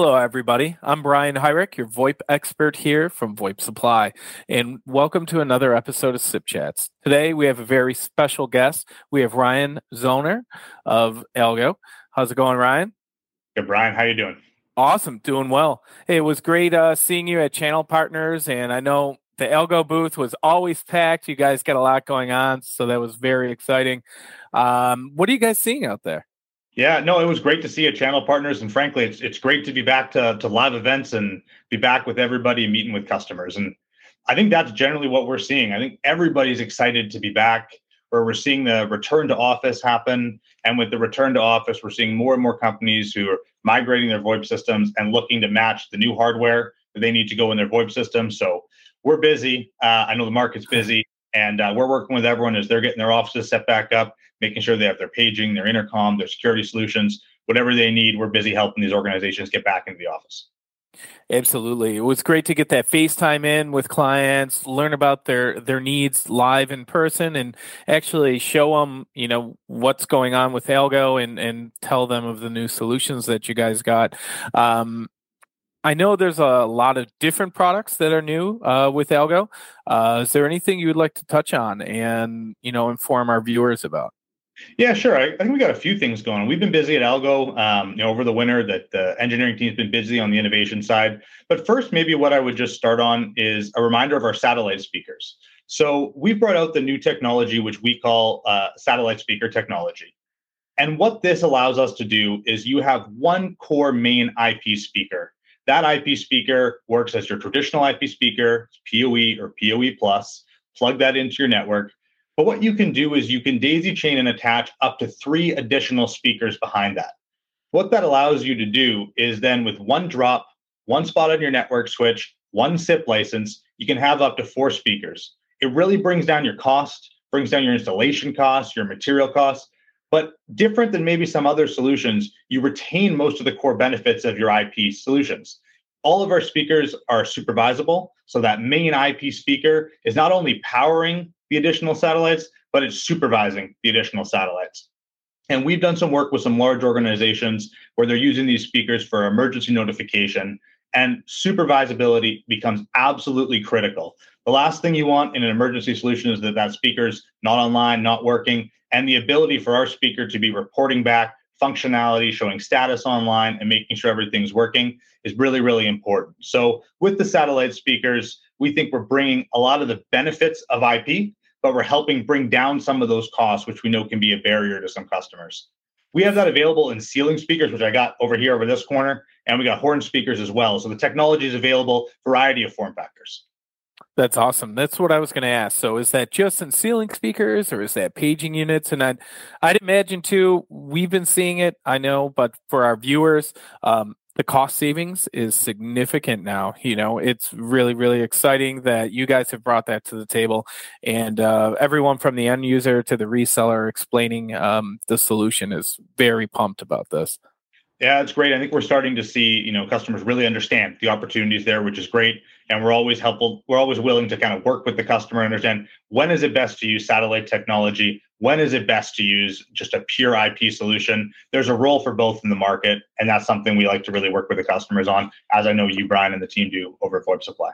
Hello, everybody. I'm Brian Hyrick, your VoIP expert here from VoIP Supply, and welcome to another episode of SIP Chats. Today, we have a very special guest. We have Ryan Zoehner of Algo. How's it going, Ryan? Good, Brian. How you doing? Awesome, doing well. Hey, it was great uh, seeing you at Channel Partners, and I know the Algo booth was always packed. You guys got a lot going on, so that was very exciting. Um, what are you guys seeing out there? Yeah, no, it was great to see a channel partners, and frankly, it's it's great to be back to to live events and be back with everybody meeting with customers. And I think that's generally what we're seeing. I think everybody's excited to be back, where we're seeing the return to office happen, and with the return to office, we're seeing more and more companies who are migrating their VoIP systems and looking to match the new hardware that they need to go in their VoIP system. So we're busy. Uh, I know the market's busy, and uh, we're working with everyone as they're getting their offices set back up making sure they have their paging, their intercom, their security solutions, whatever they need. We're busy helping these organizations get back into the office. Absolutely. It was great to get that FaceTime in with clients, learn about their their needs live in person and actually show them, you know, what's going on with Algo and and tell them of the new solutions that you guys got. Um, I know there's a lot of different products that are new uh, with Algo. Uh, is there anything you would like to touch on and, you know, inform our viewers about? Yeah, sure. I, I, think we got a few things going. We've been busy at Algo, um, you know, over the winter. That the engineering team's been busy on the innovation side. But first, maybe what I would just start on is a reminder of our satellite speakers. So we've brought out the new technology, which we call uh, satellite speaker technology. And what this allows us to do is you have one core main IP speaker. That IP speaker works as your traditional IP speaker, PoE or PoE plus. Plug that into your network but what you can do is you can daisy chain and attach up to three additional speakers behind that. What that allows you to do is then with one drop, one spot on your network switch, one SIP license, you can have up to four speakers. It really brings down your cost, brings down your installation costs, your material costs. But different than maybe some other solutions, you retain most of the core benefits of your IP solutions. All of our speakers are supervisable. So that main IP speaker is not only powering the additional satellites, but it's supervising the additional satellites. And we've done some work with some large organizations where they're using these speakers for emergency notification, and supervisability becomes absolutely critical. The last thing you want in an emergency solution is that that speaker's not online, not working, and the ability for our speaker to be reporting back functionality, showing status online, and making sure everything's working is really, really important. So, with the satellite speakers, we think we're bringing a lot of the benefits of IP but we're helping bring down some of those costs, which we know can be a barrier to some customers. We have that available in ceiling speakers, which I got over here over this corner, and we got horn speakers as well. So the technology is available, variety of form factors. That's awesome. That's what I was going to ask. So, is that just in ceiling speakers, or is that paging units? And I'd, I'd imagine too. We've been seeing it, I know, but for our viewers, um, the cost savings is significant now. You know, it's really, really exciting that you guys have brought that to the table, and uh, everyone from the end user to the reseller explaining um, the solution is very pumped about this. Yeah, it's great. I think we're starting to see, you know, customers really understand the opportunities there, which is great. And we're always helpful. We're always willing to kind of work with the customer, understand when is it best to use satellite technology, when is it best to use just a pure IP solution. There's a role for both in the market, and that's something we like to really work with the customers on, as I know you, Brian, and the team do over at VoIP Supply.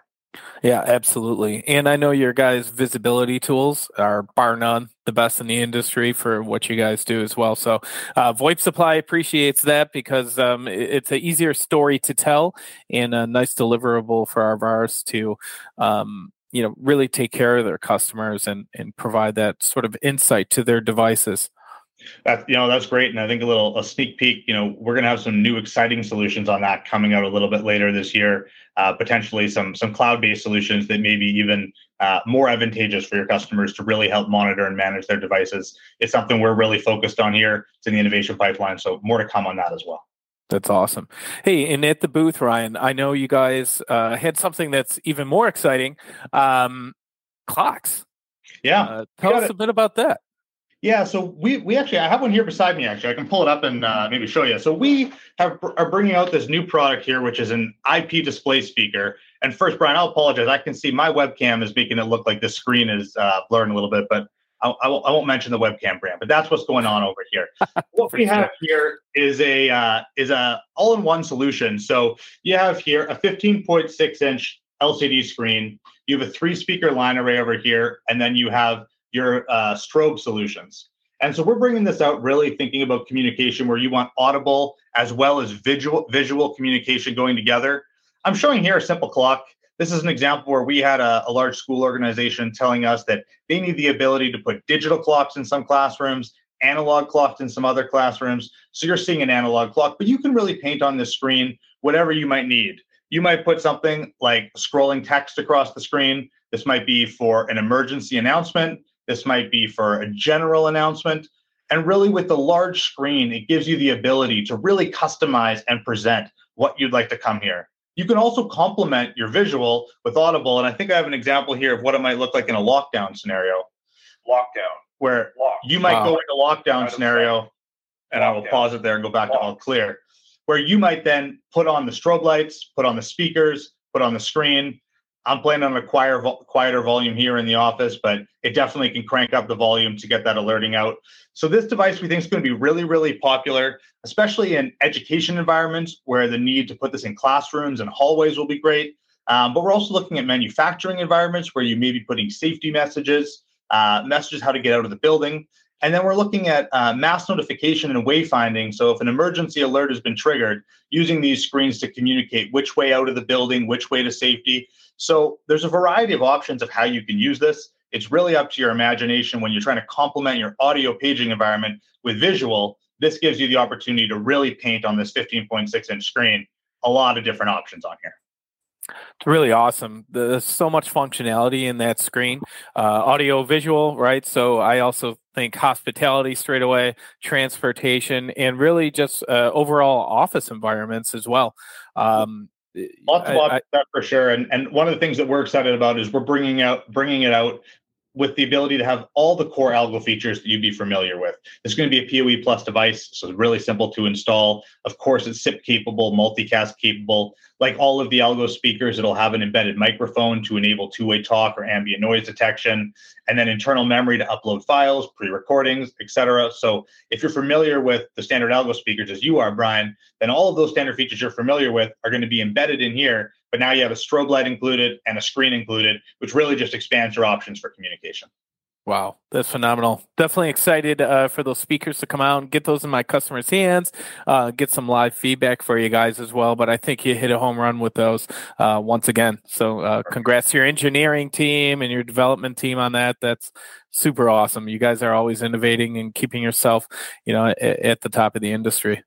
Yeah, absolutely. And I know your guys' visibility tools are bar none the best in the industry for what you guys do as well. So, uh, VoIP Supply appreciates that because um, it's an easier story to tell and a nice deliverable for our VARs to, um, you know, really take care of their customers and and provide that sort of insight to their devices. That you know that's great, and I think a little a sneak peek. You know, we're going to have some new exciting solutions on that coming out a little bit later this year. Uh, potentially some some cloud based solutions that may be even uh, more advantageous for your customers to really help monitor and manage their devices. It's something we're really focused on here. It's in the innovation pipeline, so more to come on that as well. That's awesome. Hey, and at the booth, Ryan, I know you guys uh, had something that's even more exciting. Um, clocks. Yeah. Uh, tell us it. a bit about that. Yeah, so we we actually I have one here beside me. Actually, I can pull it up and uh, maybe show you. So we have are bringing out this new product here, which is an IP display speaker. And first, Brian, I'll apologize. I can see my webcam is making it look like the screen is uh, blurring a little bit, but I, I, won't, I, won't, mention the webcam brand, but that's what's going on over here. what we have here is a uh, is a all in one solution. So you have here a 15.6 inch LCD screen. You have a three speaker line array over here, and then you have your uh, strobe solutions. And so we're bringing this out really thinking about communication where you want audible as well as visual visual communication going together. I'm showing here a simple clock. This is an example where we had a, a, large school organization telling us that they need the ability to put digital clocks in some classrooms, analog clocks in some other classrooms. So you're seeing an analog clock, but you can really paint on the screen whatever you might need. You might put something like scrolling text across the screen. This might be for an emergency announcement. This might be for a general announcement. And really, with the large screen, it gives you the ability to really customize and present what you'd like to come here. You can also complement your visual with Audible. And I think I have an example here of what it might look like in a lockdown scenario. Lockdown. Where Lock. you might wow. go into lockdown scenario, and lockdown. I will pause it there and go back Lock. to all clear, where you might then put on the strobe lights, put on the speakers, put on the screen, I'm planning on a quieter, quieter volume here in the office, but it definitely can crank up the volume to get that alerting out. So this device we think is going to be really, really popular, especially in education environments where the need to put this in classrooms and hallways will be great. Um, but we're also looking at manufacturing environments where you may be putting safety messages, uh, messages how to get out of the building. And then we're looking at uh, mass notification and wayfinding. So if an emergency alert has been triggered, using these screens to communicate which way out of the building, which way to safety. So there's a variety of options of how you can use this. It's really up to your imagination when you're trying to complement your audio paging environment with visual. This gives you the opportunity to really paint on this 15.6 inch screen a lot of different options on here. It's really awesome. There's so much functionality in that screen, uh, audio, visual, right? So I also think hospitality straight away, transportation, and really just uh, overall office environments as well. Um, Lots of options for sure. And and one of the things that we're excited about is we're bringing out bringing it out with the ability to have all the core algo features that you'd be familiar with. It's going to be a PoE plus device, so it's really simple to install. Of course, it's SIP capable, multicast capable. Like all of the algo speakers, it'll have an embedded microphone to enable two-way talk or ambient noise detection, and then internal memory to upload files, pre-recordings, etc. So if you're familiar with the standard algo speakers as you are, Brian, then all of those standard features you're familiar with are going to be embedded in here but now you have a strobe light included and a screen included, which really just expands your options for communication. Wow, that's phenomenal. Definitely excited uh, for those speakers to come out and get those in my customers' hands, uh, get some live feedback for you guys as well. But I think you hit a home run with those uh, once again. So uh, congrats to your engineering team and your development team on that. That's super awesome. You guys are always innovating and keeping yourself, you know, at, at the top of the industry.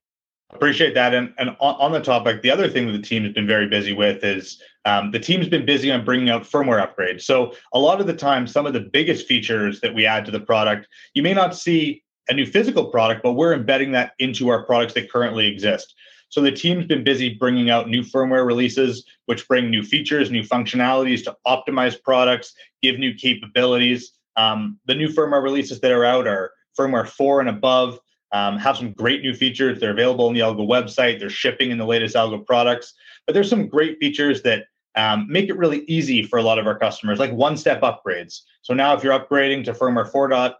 Appreciate that. And, and on, on, the topic, the other thing that the team has been very busy with is um, the team's been busy on bringing out firmware upgrades. So a lot of the time, some of the biggest features that we add to the product, you may not see a new physical product, but we're embedding that into our products that currently exist. So the team's been busy bringing out new firmware releases, which bring new features, new functionalities to optimize products, give new capabilities. Um, the new firmware releases that are out are firmware four and above um, have some great new features. They're available on the Algo website. They're shipping in the latest Algo products. But there's some great features that um, make it really easy for a lot of our customers, like one-step upgrades. So now, if you're upgrading to firmware 4. Dot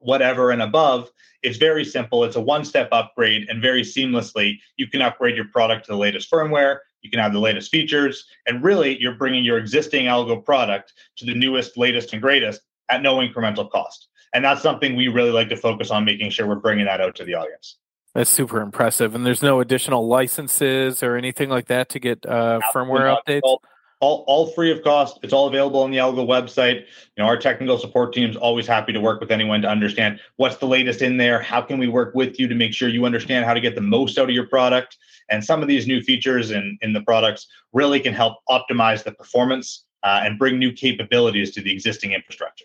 whatever and above, it's very simple. It's a one-step upgrade, and very seamlessly, you can upgrade your product to the latest firmware. You can have the latest features, and really, you're bringing your existing Algo product to the newest, latest, and greatest at no incremental cost. And that's something we really like to focus on making sure we're bringing that out to the audience. That's super impressive. And there's no additional licenses or anything like that to get uh, firmware updates? All, all, all, free of cost. It's all available on the Algo website. You know, our technical support team is always happy to work with anyone to understand what's the latest in there. How can we work with you to make sure you understand how to get the most out of your product? And some of these new features in, in the products really can help optimize the performance uh, and bring new capabilities to the existing infrastructure.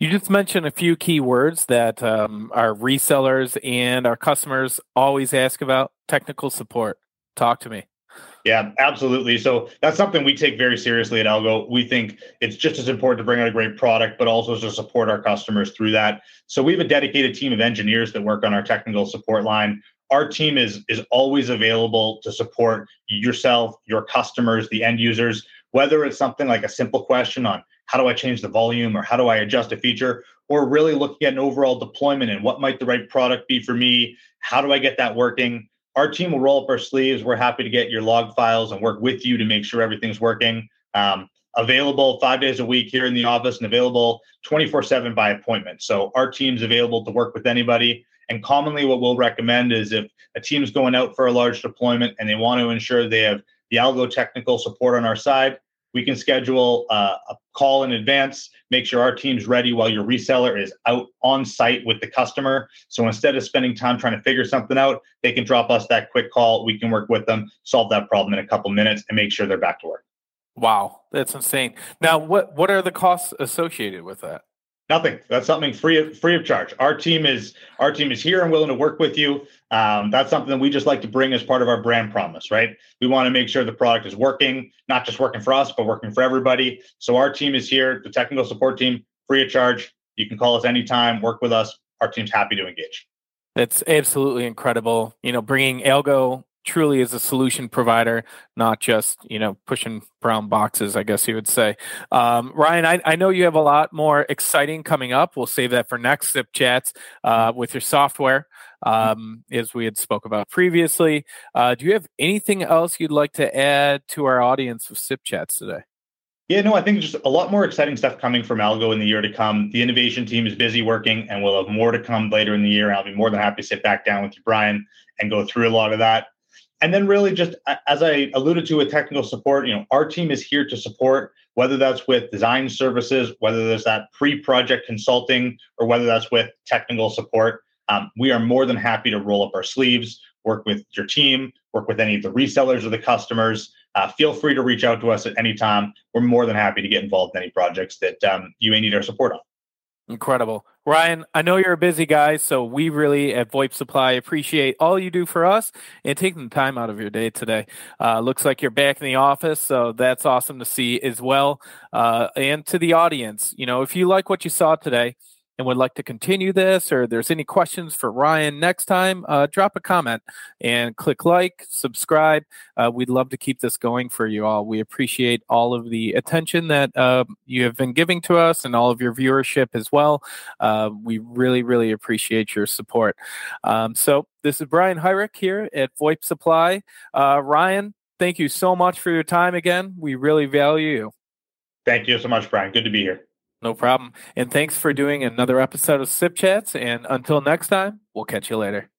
You just mentioned a few key words that um, our resellers and our customers always ask about technical support. Talk to me. Yeah, absolutely. So that's something we take very seriously at Algo. We think it's just as important to bring out a great product, but also to support our customers through that. So we have a dedicated team of engineers that work on our technical support line. Our team is is always available to support yourself, your customers, the end users, whether it's something like a simple question on how do I change the volume or how do I adjust a feature, or really looking at an overall deployment and what might the right product be for me? How do I get that working? Our team will roll up our sleeves. We're happy to get your log files and work with you to make sure everything's working. Um, available five days a week here in the office and available 24 7 by appointment. So our team's available to work with anybody. And commonly, what we'll recommend is if a team's going out for a large deployment and they want to ensure they have the algo technical support on our side, we can schedule uh, a call in advance, make sure our team's ready while your reseller is out on site with the customer. So instead of spending time trying to figure something out, they can drop us that quick call. We can work with them, solve that problem in a couple minutes, and make sure they're back to work. Wow, that's insane. Now, what what are the costs associated with that? Nothing. That's something free of free of charge. Our team is our team is here and willing to work with you. Um, that's something that we just like to bring as part of our brand promise, right? We want to make sure the product is working, not just working for us, but working for everybody. So our team is here, the technical support team, free of charge. You can call us anytime, work with us. Our team's happy to engage. That's absolutely incredible. You know, bringing Algo truly is a solution provider, not just you know pushing brown boxes. I guess you would say. Um, Ryan, I, I, know you have a lot more exciting coming up. We'll save that for next Sip Chats uh, with your software, um, as we had spoke about previously. Uh, do you have anything else you'd like to add to our audience of Sip Chats today? Yeah, no, I think just a lot more exciting stuff coming from Algo in the year to come. The innovation team is busy working, and we'll have more to come later in the year. I'll be more than happy to sit back down with you, Brian, and go through a lot of that and then really just as i alluded to with technical support you know our team is here to support whether that's with design services whether there's that pre-project consulting or whether that's with technical support. Um, we are more than happy to roll up our sleeves work with your team work with any of the resellers or the customers. Uh, feel free to reach out to us at any time. We're more than happy to get involved in any projects that um, you may need our support on Incredible. Ryan, I know you're a busy guy, so we really at VoIP Supply appreciate all you do for us and taking the time out of your day today. Uh, looks like you're back in the office, so that's awesome to see as well. Uh, and to the audience, you know, if you like what you saw today, and would like to continue this, or there's any questions for Ryan next time, uh, drop a comment and click like, subscribe. Uh, we'd love to keep this going for you all. We appreciate all of the attention that uh, you have been giving to us and all of your viewership as well. Uh, we really, really appreciate your support. Um, so, this is Brian Hyrick here at VoIP Supply. Uh, Ryan, thank you so much for your time again. We really value you. Thank you so much, Brian. Good to be here. No problem. And thanks for doing another episode of Sip Chats. And until next time, we'll catch you later.